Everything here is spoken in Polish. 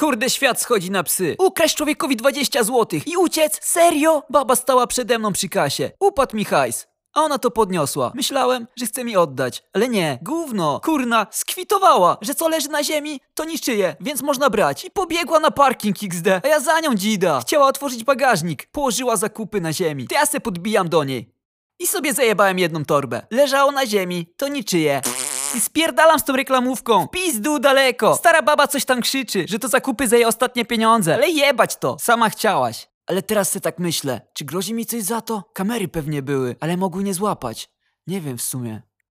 Kurde, świat schodzi na psy. Ukraść człowiekowi 20 złotych i uciec? Serio? Baba stała przede mną przy kasie. Upadł mi hajs. A ona to podniosła. Myślałem, że chce mi oddać. Ale nie, gówno, kurna, skwitowała, że co leży na ziemi, to niczyje, więc można brać. I pobiegła na parking XD, a ja za nią dzida. Chciała otworzyć bagażnik, położyła zakupy na ziemi. To ja se podbijam do niej. I sobie zajebałem jedną torbę. Leżało na ziemi, to niczyje. I spierdalam z tą reklamówką. Pizdu daleko. Stara baba coś tam krzyczy, że to zakupy za jej ostatnie pieniądze. Ale jebać to, sama chciałaś. Ale teraz se tak myślę, czy grozi mi coś za to? Kamery pewnie były, ale mogły nie złapać. Nie wiem w sumie.